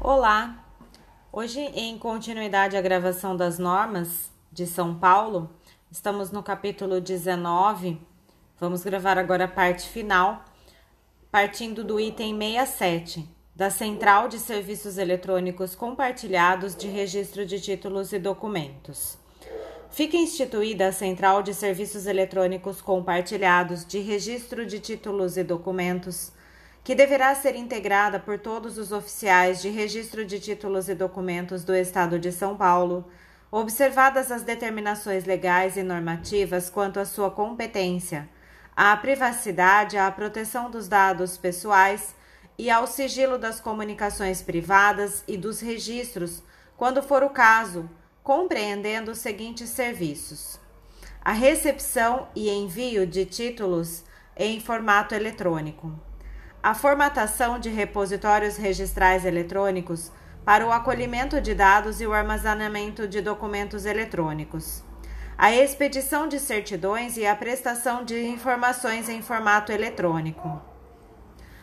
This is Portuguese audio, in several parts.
Olá! Hoje, em continuidade à gravação das normas de São Paulo, estamos no capítulo 19. Vamos gravar agora a parte final, partindo do item 67, da Central de Serviços Eletrônicos Compartilhados de Registro de Títulos e Documentos. Fica instituída a Central de Serviços Eletrônicos Compartilhados de Registro de Títulos e Documentos que deverá ser integrada por todos os oficiais de registro de títulos e documentos do Estado de São Paulo, observadas as determinações legais e normativas quanto à sua competência, à privacidade, à proteção dos dados pessoais e ao sigilo das comunicações privadas e dos registros, quando for o caso, compreendendo os seguintes serviços: a recepção e envio de títulos em formato eletrônico a formatação de repositórios registrais eletrônicos para o acolhimento de dados e o armazenamento de documentos eletrônicos, a expedição de certidões e a prestação de informações em formato eletrônico,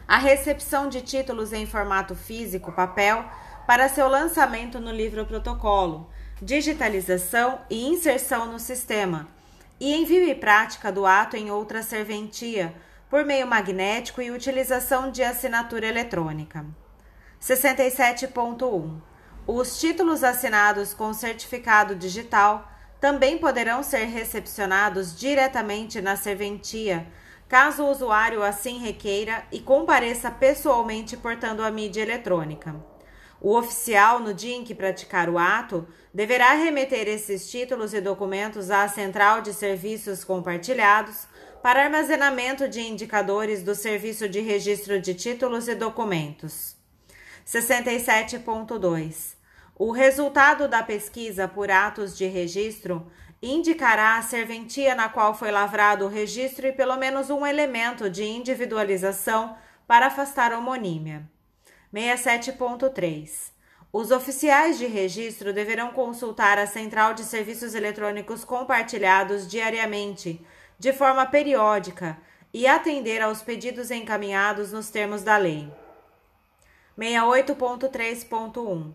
a recepção de títulos em formato físico, papel, para seu lançamento no livro protocolo, digitalização e inserção no sistema, e envio e prática do ato em outra serventia por meio magnético e utilização de assinatura eletrônica. 67.1. Os títulos assinados com certificado digital também poderão ser recepcionados diretamente na serventia, caso o usuário assim requeira e compareça pessoalmente portando a mídia eletrônica. O oficial, no dia em que praticar o ato, deverá remeter esses títulos e documentos à Central de Serviços Compartilhados para armazenamento de indicadores do Serviço de Registro de Títulos e Documentos. 67.2. O resultado da pesquisa por atos de registro indicará a serventia na qual foi lavrado o registro e pelo menos um elemento de individualização para afastar a homonímia. 67.3. Os oficiais de registro deverão consultar a Central de Serviços Eletrônicos Compartilhados diariamente de forma periódica e atender aos pedidos encaminhados nos termos da lei. 68.3.1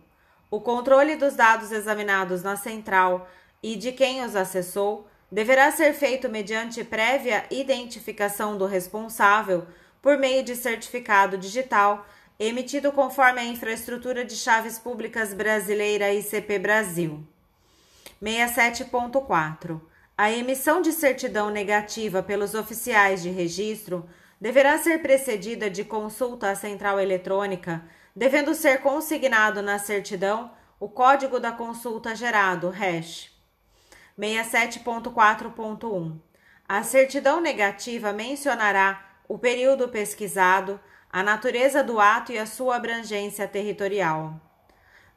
O controle dos dados examinados na central e de quem os acessou deverá ser feito mediante prévia identificação do responsável por meio de certificado digital emitido conforme a infraestrutura de chaves públicas brasileira ICP Brasil. 67.4 a emissão de certidão negativa pelos oficiais de registro deverá ser precedida de consulta à central eletrônica, devendo ser consignado na certidão o código da consulta gerado, hash 67.4.1. A certidão negativa mencionará o período pesquisado, a natureza do ato e a sua abrangência territorial.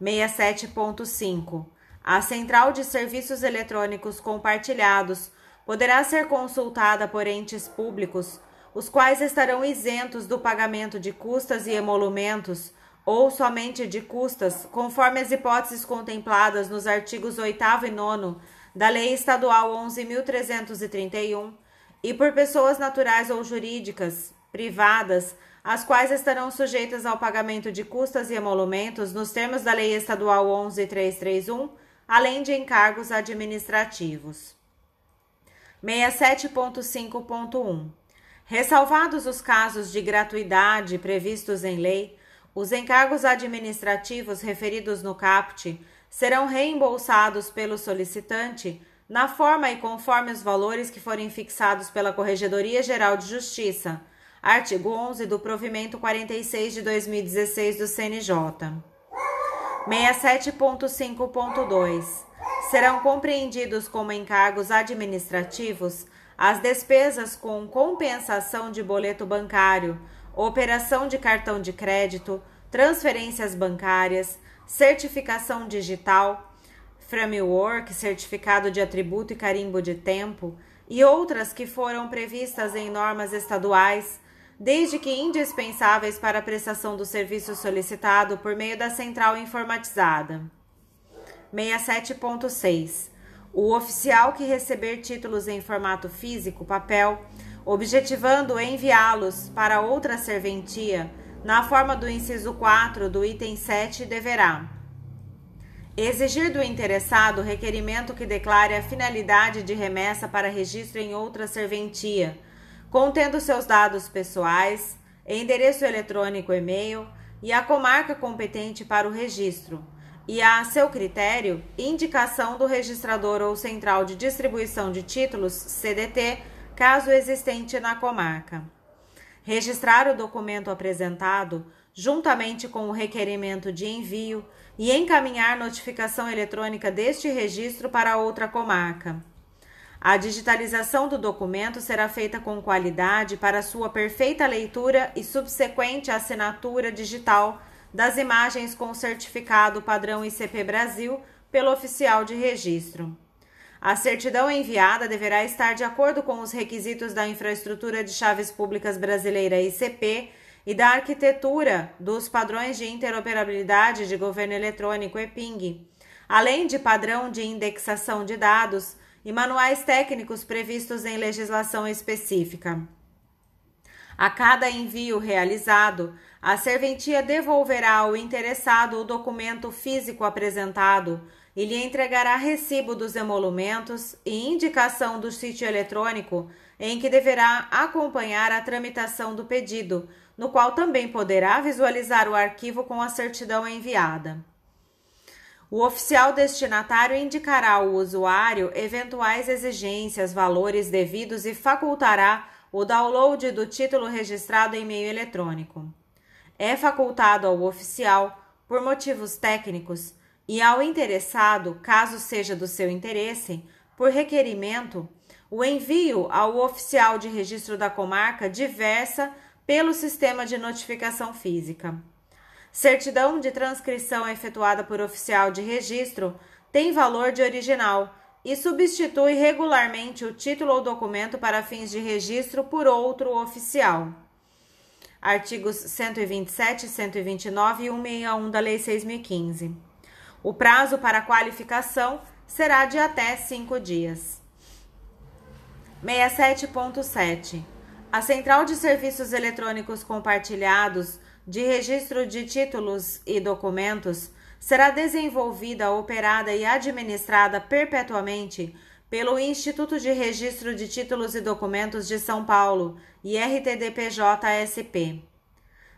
67.5. A Central de Serviços Eletrônicos Compartilhados poderá ser consultada por entes públicos, os quais estarão isentos do pagamento de custas e emolumentos ou somente de custas, conforme as hipóteses contempladas nos artigos 8 e 9 da Lei Estadual 11.331, e por pessoas naturais ou jurídicas, privadas, as quais estarão sujeitas ao pagamento de custas e emolumentos nos termos da Lei Estadual 11.331 além de encargos administrativos. 67.5.1 Ressalvados os casos de gratuidade previstos em lei, os encargos administrativos referidos no CAPT serão reembolsados pelo solicitante na forma e conforme os valores que forem fixados pela Corregedoria Geral de Justiça, artigo 11 do provimento 46 de 2016 do CNJ. 67.5.2 Serão compreendidos como encargos administrativos as despesas com compensação de boleto bancário, operação de cartão de crédito, transferências bancárias, certificação digital, framework, certificado de atributo e carimbo de tempo e outras que foram previstas em normas estaduais desde que indispensáveis para a prestação do serviço solicitado por meio da central informatizada. 67.6. O oficial que receber títulos em formato físico, papel, objetivando enviá-los para outra serventia, na forma do inciso 4 do item 7, deverá exigir do interessado requerimento que declare a finalidade de remessa para registro em outra serventia, contendo seus dados pessoais, endereço eletrônico e-mail e a comarca competente para o registro, e a seu critério, indicação do registrador ou central de distribuição de títulos, CDT, caso existente na comarca. Registrar o documento apresentado, juntamente com o requerimento de envio, e encaminhar notificação eletrônica deste registro para outra comarca. A digitalização do documento será feita com qualidade para sua perfeita leitura e subsequente assinatura digital das imagens com certificado padrão ICP Brasil pelo oficial de registro. A certidão enviada deverá estar de acordo com os requisitos da Infraestrutura de Chaves Públicas Brasileira ICP e da arquitetura dos padrões de interoperabilidade de governo eletrônico EPING, além de padrão de indexação de dados e manuais técnicos previstos em legislação específica. A cada envio realizado, a serventia devolverá ao interessado o documento físico apresentado e lhe entregará recibo dos emolumentos e indicação do sítio eletrônico em que deverá acompanhar a tramitação do pedido, no qual também poderá visualizar o arquivo com a certidão enviada. O oficial destinatário indicará ao usuário eventuais exigências, valores devidos e facultará o download do título registrado em meio eletrônico é facultado ao oficial, por motivos técnicos, e ao interessado, caso seja do seu interesse, por requerimento, o envio ao oficial de registro da comarca diversa pelo sistema de notificação física. Certidão de transcrição efetuada por oficial de registro tem valor de original e substitui regularmente o título ou documento para fins de registro por outro oficial artigos 127, 129 e 161 da Lei 6.015. O prazo para qualificação será de até cinco dias. 67.7. A Central de Serviços Eletrônicos Compartilhados de Registro de Títulos e Documentos será desenvolvida, operada e administrada perpetuamente pelo Instituto de Registro de Títulos e Documentos de São Paulo, IRTDPJ-SP.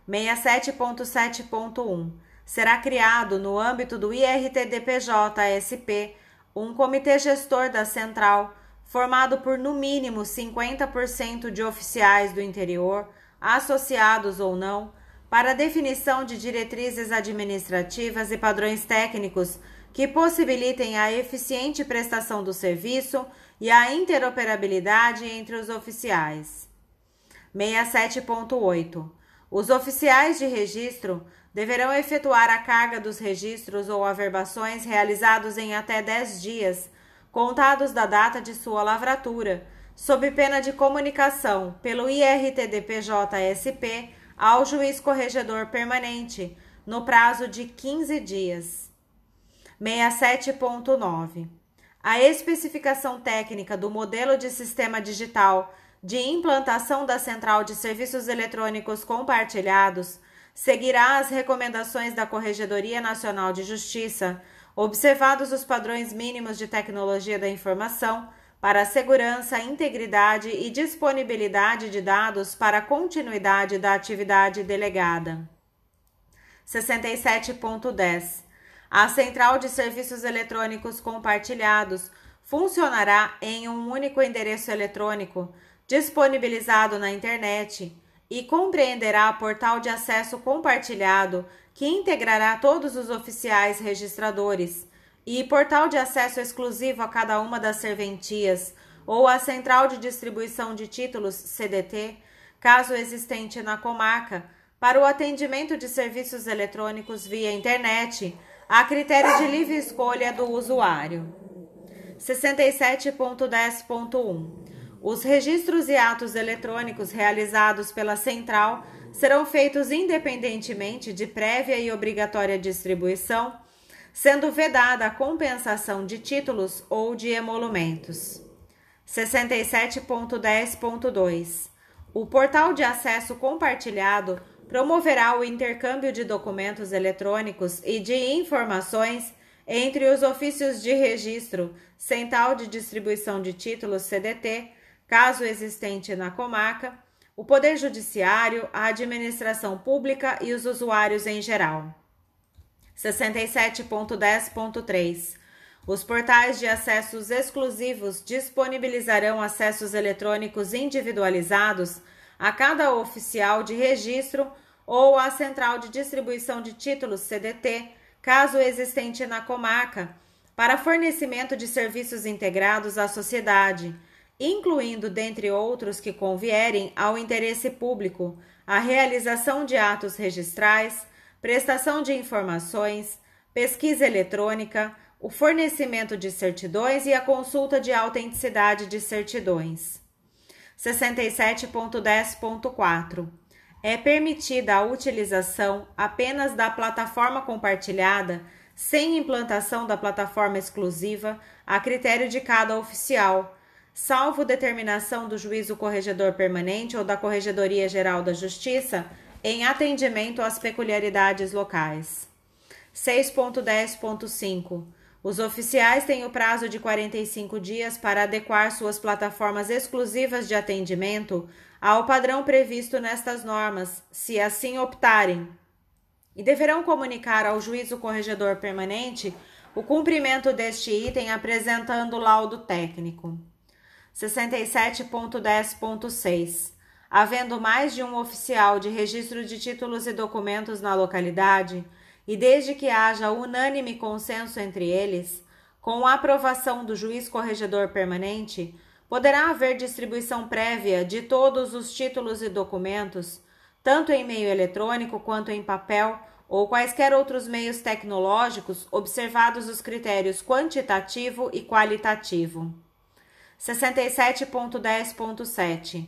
67.7.1 Será criado, no âmbito do IRTDPJ-SP, um comitê gestor da central, formado por no mínimo 50% de oficiais do interior, associados ou não, para definição de diretrizes administrativas e padrões técnicos que possibilitem a eficiente prestação do serviço e a interoperabilidade entre os oficiais. 67.8. Os oficiais de registro deverão efetuar a carga dos registros ou averbações realizados em até 10 dias, contados da data de sua lavratura, sob pena de comunicação pelo IRTDPJ-SP ao juiz corregedor permanente, no prazo de 15 dias. 67.9. A especificação técnica do modelo de sistema digital de implantação da Central de Serviços Eletrônicos Compartilhados seguirá as recomendações da Corregedoria Nacional de Justiça, observados os padrões mínimos de tecnologia da informação para a segurança, integridade e disponibilidade de dados para a continuidade da atividade delegada. 67.10 a Central de Serviços Eletrônicos Compartilhados funcionará em um único endereço eletrônico disponibilizado na internet e compreenderá portal de acesso compartilhado que integrará todos os oficiais registradores e portal de acesso exclusivo a cada uma das serventias ou a central de distribuição de títulos CDT, caso existente na comarca, para o atendimento de serviços eletrônicos via internet a critério de livre escolha do usuário. 67.10.1 Os registros e atos eletrônicos realizados pela central serão feitos independentemente de prévia e obrigatória distribuição, sendo vedada a compensação de títulos ou de emolumentos. 67.10.2 O portal de acesso compartilhado promoverá o intercâmbio de documentos eletrônicos e de informações entre os ofícios de registro, Central de Distribuição de Títulos CDT, caso existente na comarca, o Poder Judiciário, a administração pública e os usuários em geral. 67.10.3 Os portais de acessos exclusivos disponibilizarão acessos eletrônicos individualizados a cada oficial de registro ou à central de distribuição de títulos CDT, caso existente na comarca, para fornecimento de serviços integrados à sociedade, incluindo, dentre outros que convierem ao interesse público, a realização de atos registrais, prestação de informações, pesquisa eletrônica, o fornecimento de certidões e a consulta de autenticidade de certidões. 67.10.4 É permitida a utilização apenas da plataforma compartilhada, sem implantação da plataforma exclusiva, a critério de cada oficial, salvo determinação do juízo corregedor permanente ou da Corregedoria Geral da Justiça, em atendimento às peculiaridades locais. 6.10.5 Os oficiais têm o prazo de 45 dias para adequar suas plataformas exclusivas de atendimento ao padrão previsto nestas normas, se assim optarem, e deverão comunicar ao juízo corregedor permanente o cumprimento deste item apresentando laudo técnico. 67.10.6. Havendo mais de um oficial de registro de títulos e documentos na localidade, e desde que haja unânime consenso entre eles, com a aprovação do juiz corregedor permanente, poderá haver distribuição prévia de todos os títulos e documentos, tanto em meio eletrônico quanto em papel ou quaisquer outros meios tecnológicos, observados os critérios quantitativo e qualitativo. 67.10.7.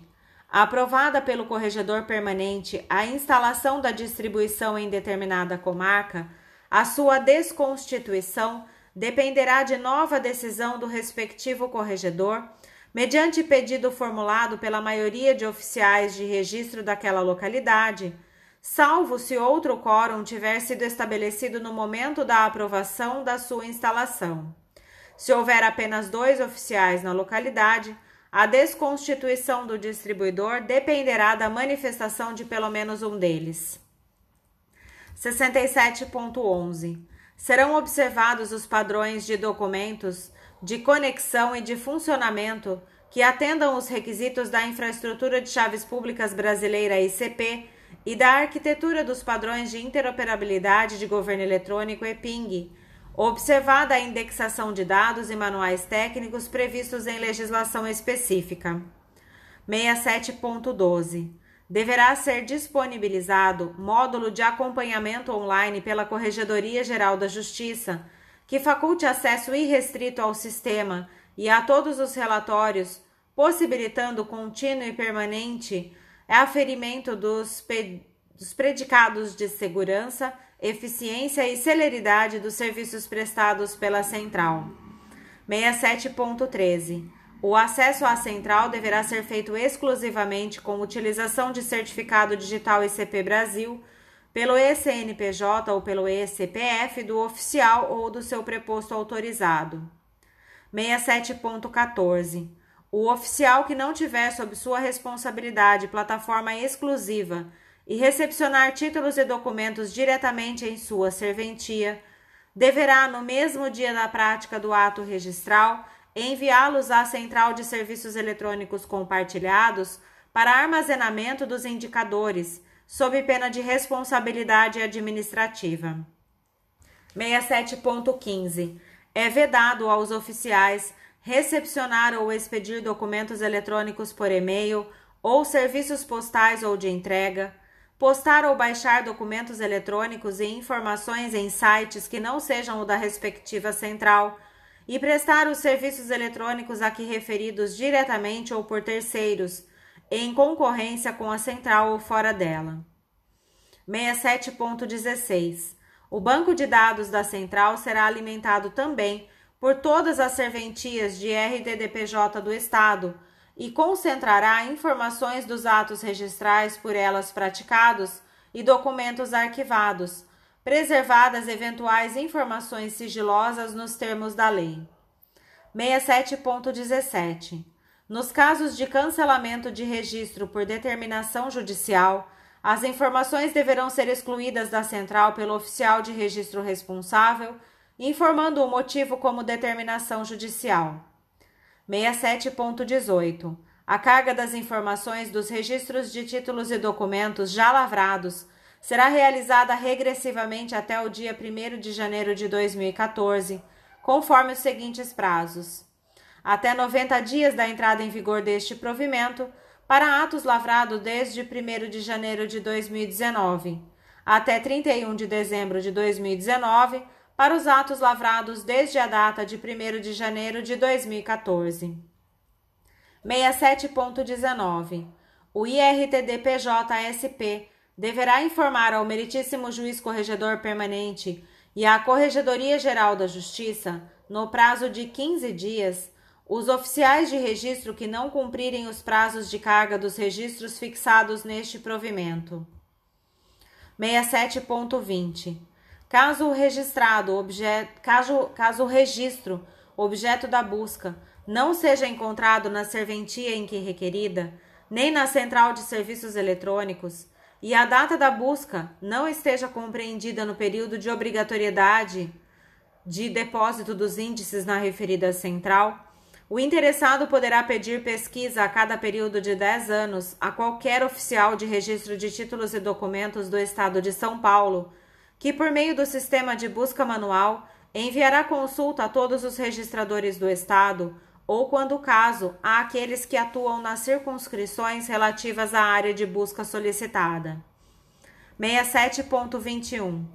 Aprovada pelo corregedor permanente a instalação da distribuição em determinada comarca, a sua desconstituição dependerá de nova decisão do respectivo corregedor, mediante pedido formulado pela maioria de oficiais de registro daquela localidade, salvo se outro quórum tiver sido estabelecido no momento da aprovação da sua instalação. Se houver apenas dois oficiais na localidade, a desconstituição do distribuidor dependerá da manifestação de pelo menos um deles. 67.11 Serão observados os padrões de documentos de conexão e de funcionamento que atendam os requisitos da Infraestrutura de Chaves Públicas Brasileira ICP e da arquitetura dos padrões de interoperabilidade de governo eletrônico EPING observada a indexação de dados e manuais técnicos previstos em legislação específica. 67.12. Deverá ser disponibilizado módulo de acompanhamento online pela Corregedoria Geral da Justiça, que faculte acesso irrestrito ao sistema e a todos os relatórios, possibilitando contínuo e permanente aferimento dos, dos predicados de segurança eficiência e celeridade dos serviços prestados pela central. 67.13. O acesso à central deverá ser feito exclusivamente com utilização de certificado digital ICP Brasil, pelo ECNPJ ou pelo ECPF do oficial ou do seu preposto autorizado. 67.14. O oficial que não tiver sob sua responsabilidade plataforma exclusiva e recepcionar títulos e documentos diretamente em sua serventia, deverá, no mesmo dia da prática do ato registral, enviá-los à Central de Serviços Eletrônicos Compartilhados para armazenamento dos indicadores, sob pena de responsabilidade administrativa. 67.15. É vedado aos oficiais recepcionar ou expedir documentos eletrônicos por e-mail ou serviços postais ou de entrega postar ou baixar documentos eletrônicos e informações em sites que não sejam o da respectiva central e prestar os serviços eletrônicos aqui referidos diretamente ou por terceiros, em concorrência com a central ou fora dela. 67.16. O banco de dados da central será alimentado também por todas as serventias de RDDPJ do Estado e concentrará informações dos atos registrais por elas praticados e documentos arquivados, preservadas eventuais informações sigilosas nos termos da lei. 67.17. Nos casos de cancelamento de registro por determinação judicial, as informações deverão ser excluídas da central pelo oficial de registro responsável, informando o motivo como determinação judicial. 67.18. A carga das informações dos registros de títulos e documentos já lavrados será realizada regressivamente até o dia 1 de janeiro de 2014, conforme os seguintes prazos: até 90 dias da entrada em vigor deste provimento, para atos lavrados desde 1 de janeiro de 2019, até 31 de dezembro de 2019, para os atos lavrados desde a data de 1 de janeiro de 2014. 67.19. O IRTDPJSP deverá informar ao Meritíssimo Juiz Corregedor Permanente e à Corregedoria Geral da Justiça, no prazo de 15 dias, os oficiais de registro que não cumprirem os prazos de carga dos registros fixados neste provimento. 67.20. Caso o registrado, objeto, caso, caso o registro, objeto da busca, não seja encontrado na serventia em que requerida, nem na central de serviços eletrônicos, e a data da busca não esteja compreendida no período de obrigatoriedade de depósito dos índices na referida central, o interessado poderá pedir pesquisa a cada período de 10 anos a qualquer oficial de registro de títulos e documentos do Estado de São Paulo, que, por meio do sistema de busca manual, enviará consulta a todos os registradores do Estado ou, quando o caso, a aqueles que atuam nas circunscrições relativas à área de busca solicitada. 67.21.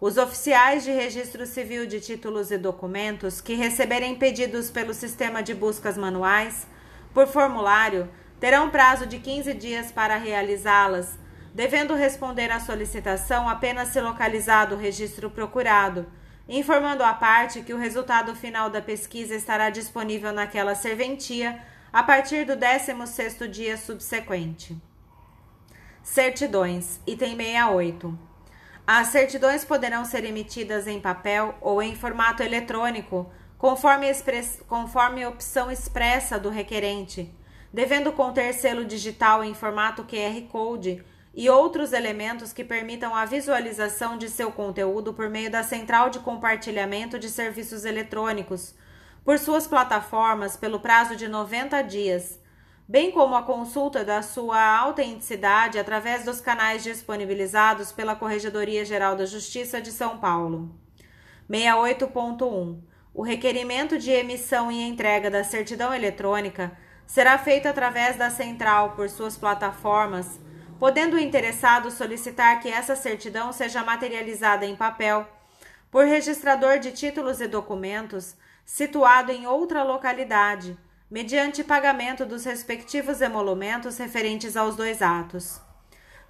Os oficiais de registro civil de títulos e documentos que receberem pedidos pelo sistema de buscas manuais por formulário terão prazo de 15 dias para realizá-las, devendo responder à solicitação apenas se localizado o registro procurado informando a parte que o resultado final da pesquisa estará disponível naquela serventia a partir do 16º dia subsequente. Certidões, item 68. As certidões poderão ser emitidas em papel ou em formato eletrônico, conforme, express... conforme opção expressa do requerente, devendo conter selo digital em formato QR Code e outros elementos que permitam a visualização de seu conteúdo por meio da central de compartilhamento de serviços eletrônicos, por suas plataformas pelo prazo de 90 dias, bem como a consulta da sua autenticidade através dos canais disponibilizados pela Corregedoria Geral da Justiça de São Paulo. 68.1. O requerimento de emissão e entrega da certidão eletrônica será feito através da central por suas plataformas podendo o interessado solicitar que essa certidão seja materializada em papel por registrador de títulos e documentos situado em outra localidade, mediante pagamento dos respectivos emolumentos referentes aos dois atos.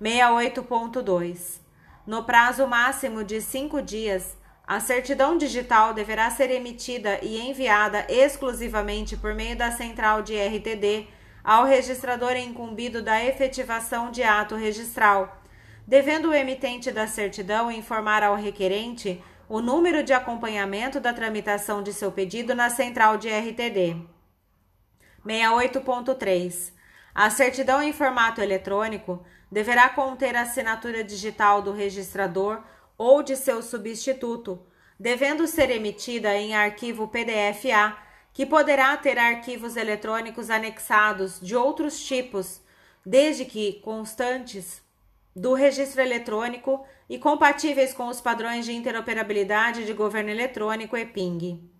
68.2. No prazo máximo de cinco dias, a certidão digital deverá ser emitida e enviada exclusivamente por meio da central de RTD ao registrador incumbido da efetivação de ato registral, devendo o emitente da certidão informar ao requerente o número de acompanhamento da tramitação de seu pedido na central de RTD. 68.3. A certidão em formato eletrônico deverá conter a assinatura digital do registrador ou de seu substituto, devendo ser emitida em arquivo PDF-A que poderá ter arquivos eletrônicos anexados de outros tipos, desde que constantes do registro eletrônico e compatíveis com os padrões de interoperabilidade de governo eletrônico EPING.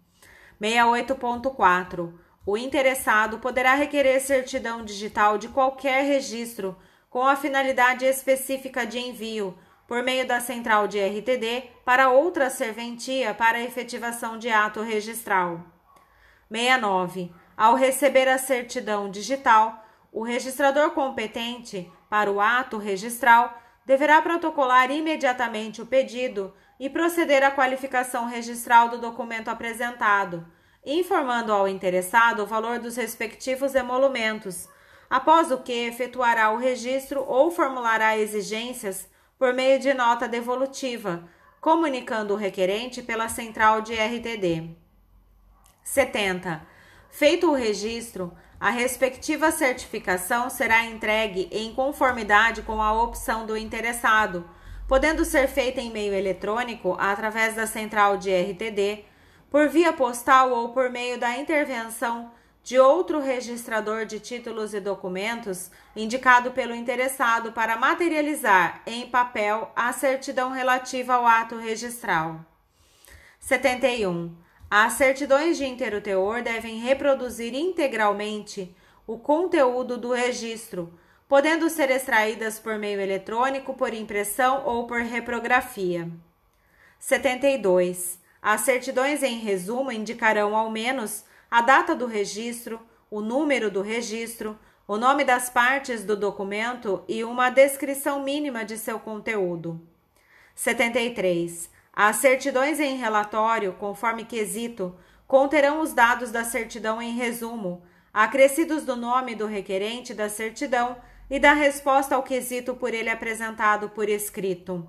68.4. O interessado poderá requerer certidão digital de qualquer registro com a finalidade específica de envio por meio da central de RTD para outra serventia para efetivação de ato registral. 69. Ao receber a certidão digital, o registrador competente para o ato registral deverá protocolar imediatamente o pedido e proceder à qualificação registral do documento apresentado, informando ao interessado o valor dos respectivos emolumentos, após o que efetuará o registro ou formulará exigências por meio de nota devolutiva, comunicando o requerente pela central de RTD. 70. Feito o registro, a respectiva certificação será entregue em conformidade com a opção do interessado, podendo ser feita em meio eletrônico através da central de RTD, por via postal ou por meio da intervenção de outro registrador de títulos e documentos indicado pelo interessado para materializar em papel a certidão relativa ao ato registral. 71. As certidões de inteiro-teor devem reproduzir integralmente o conteúdo do registro, podendo ser extraídas por meio eletrônico, por impressão ou por reprografia. 72. As certidões em resumo indicarão ao menos a data do registro, o número do registro, o nome das partes do documento e uma descrição mínima de seu conteúdo. 73. As certidões em relatório, conforme quesito, conterão os dados da certidão em resumo, acrescidos do nome do requerente da certidão e da resposta ao quesito por ele apresentado por escrito.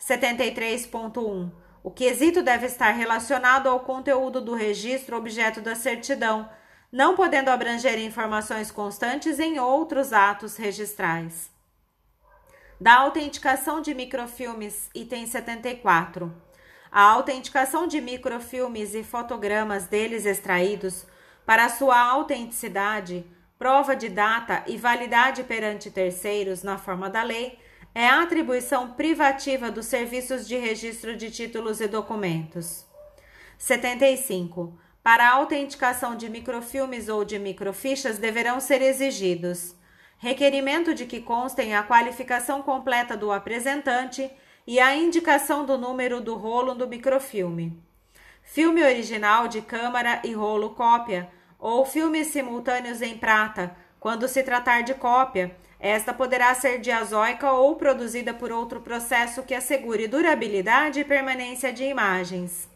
73.1. O quesito deve estar relacionado ao conteúdo do registro objeto da certidão, não podendo abranger informações constantes em outros atos registrais da autenticação de microfilmes, item 74. A autenticação de microfilmes e fotogramas deles extraídos para sua autenticidade, prova de data e validade perante terceiros na forma da lei é a atribuição privativa dos serviços de registro de títulos e documentos. 75. Para a autenticação de microfilmes ou de microfichas deverão ser exigidos requerimento de que constem a qualificação completa do apresentante e a indicação do número do rolo do microfilme. Filme original de câmara e rolo cópia, ou filmes simultâneos em prata, quando se tratar de cópia, esta poderá ser diazóica ou produzida por outro processo que assegure durabilidade e permanência de imagens.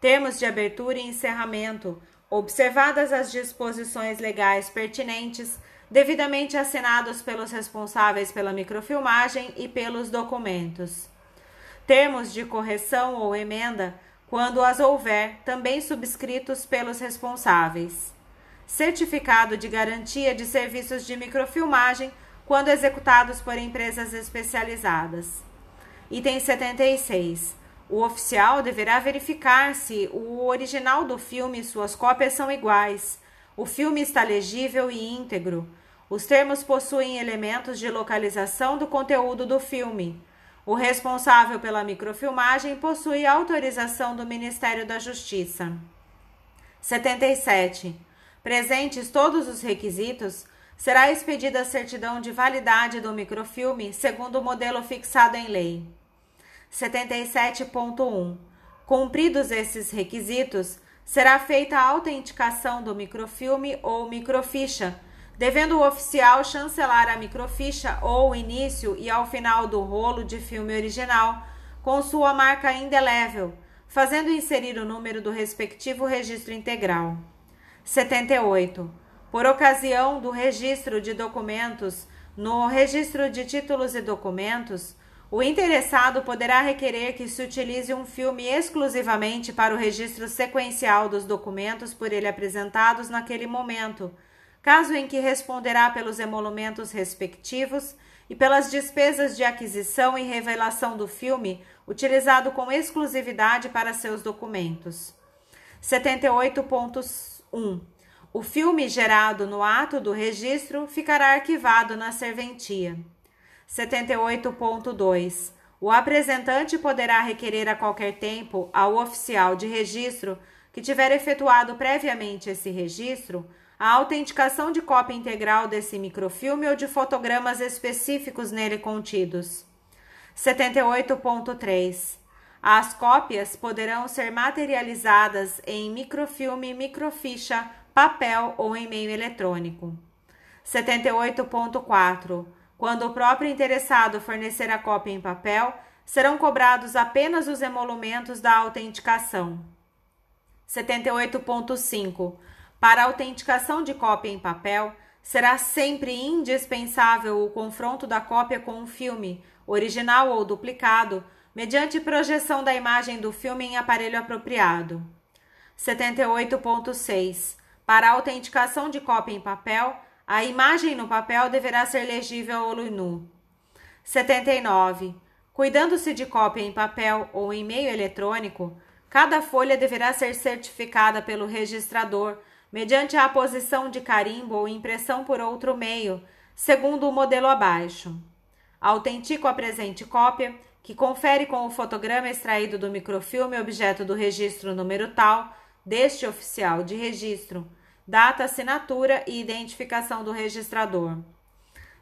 Termos de abertura e encerramento, observadas as disposições legais pertinentes, devidamente assinados pelos responsáveis pela microfilmagem e pelos documentos. Termos de correção ou emenda, quando as houver, também subscritos pelos responsáveis. Certificado de garantia de serviços de microfilmagem, quando executados por empresas especializadas. Item 76. O oficial deverá verificar se o original do filme e suas cópias são iguais o filme está legível e íntegro. Os termos possuem elementos de localização do conteúdo do filme. O responsável pela microfilmagem possui autorização do Ministério da Justiça. 77. Presentes todos os requisitos, será expedida a certidão de validade do microfilme segundo o modelo fixado em lei. 77.1. Cumpridos esses requisitos, será feita a autenticação do microfilme ou microficha, devendo o oficial chancelar a microficha ou início e ao final do rolo de filme original com sua marca indelével, fazendo inserir o número do respectivo registro integral. 78. Por ocasião do registro de documentos no registro de títulos e documentos, o interessado poderá requerer que se utilize um filme exclusivamente para o registro sequencial dos documentos por ele apresentados naquele momento, caso em que responderá pelos emolumentos respectivos e pelas despesas de aquisição e revelação do filme utilizado com exclusividade para seus documentos. 78.1 O filme gerado no ato do registro ficará arquivado na serventia. 78.2. O apresentante poderá requerer a qualquer tempo ao oficial de registro que tiver efetuado previamente esse registro a autenticação de cópia integral desse microfilme ou de fotogramas específicos nele contidos. 78.3. As cópias poderão ser materializadas em microfilme, microficha, papel ou em meio eletrônico. 78.4. Quando o próprio interessado fornecer a cópia em papel, serão cobrados apenas os emolumentos da autenticação. 78.5. Para a autenticação de cópia em papel, será sempre indispensável o confronto da cópia com o filme, original ou duplicado, mediante projeção da imagem do filme em aparelho apropriado. 78.6. Para autenticação de cópia em papel, a imagem no papel deverá ser legível a olho nu. 79. Cuidando-se de cópia em papel ou em meio eletrônico, cada folha deverá ser certificada pelo registrador mediante a aposição de carimbo ou impressão por outro meio, segundo o modelo abaixo. Autentico a presente cópia, que confere com o fotograma extraído do microfilme objeto do registro número tal, deste oficial de registro, data, assinatura e identificação do registrador.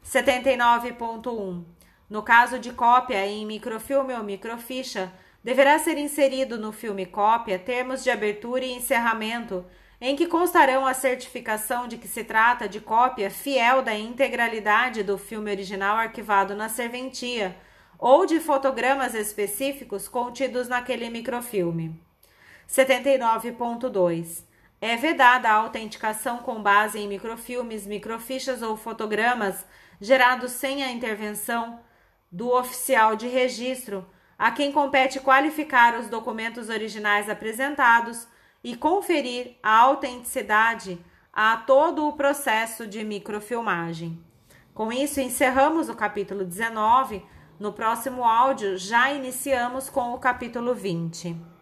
79.1. No caso de cópia em microfilme ou microficha, deverá ser inserido no filme cópia termos de abertura e encerramento em que constarão a certificação de que se trata de cópia fiel da integralidade do filme original arquivado na serventia ou de fotogramas específicos contidos naquele microfilme. 79.2. É vedada a autenticação com base em microfilmes, microfichas ou fotogramas gerados sem a intervenção do oficial de registro, a quem compete qualificar os documentos originais apresentados e conferir a autenticidade a todo o processo de microfilmagem. Com isso, encerramos o capítulo 19. No próximo áudio, já iniciamos com o capítulo 20.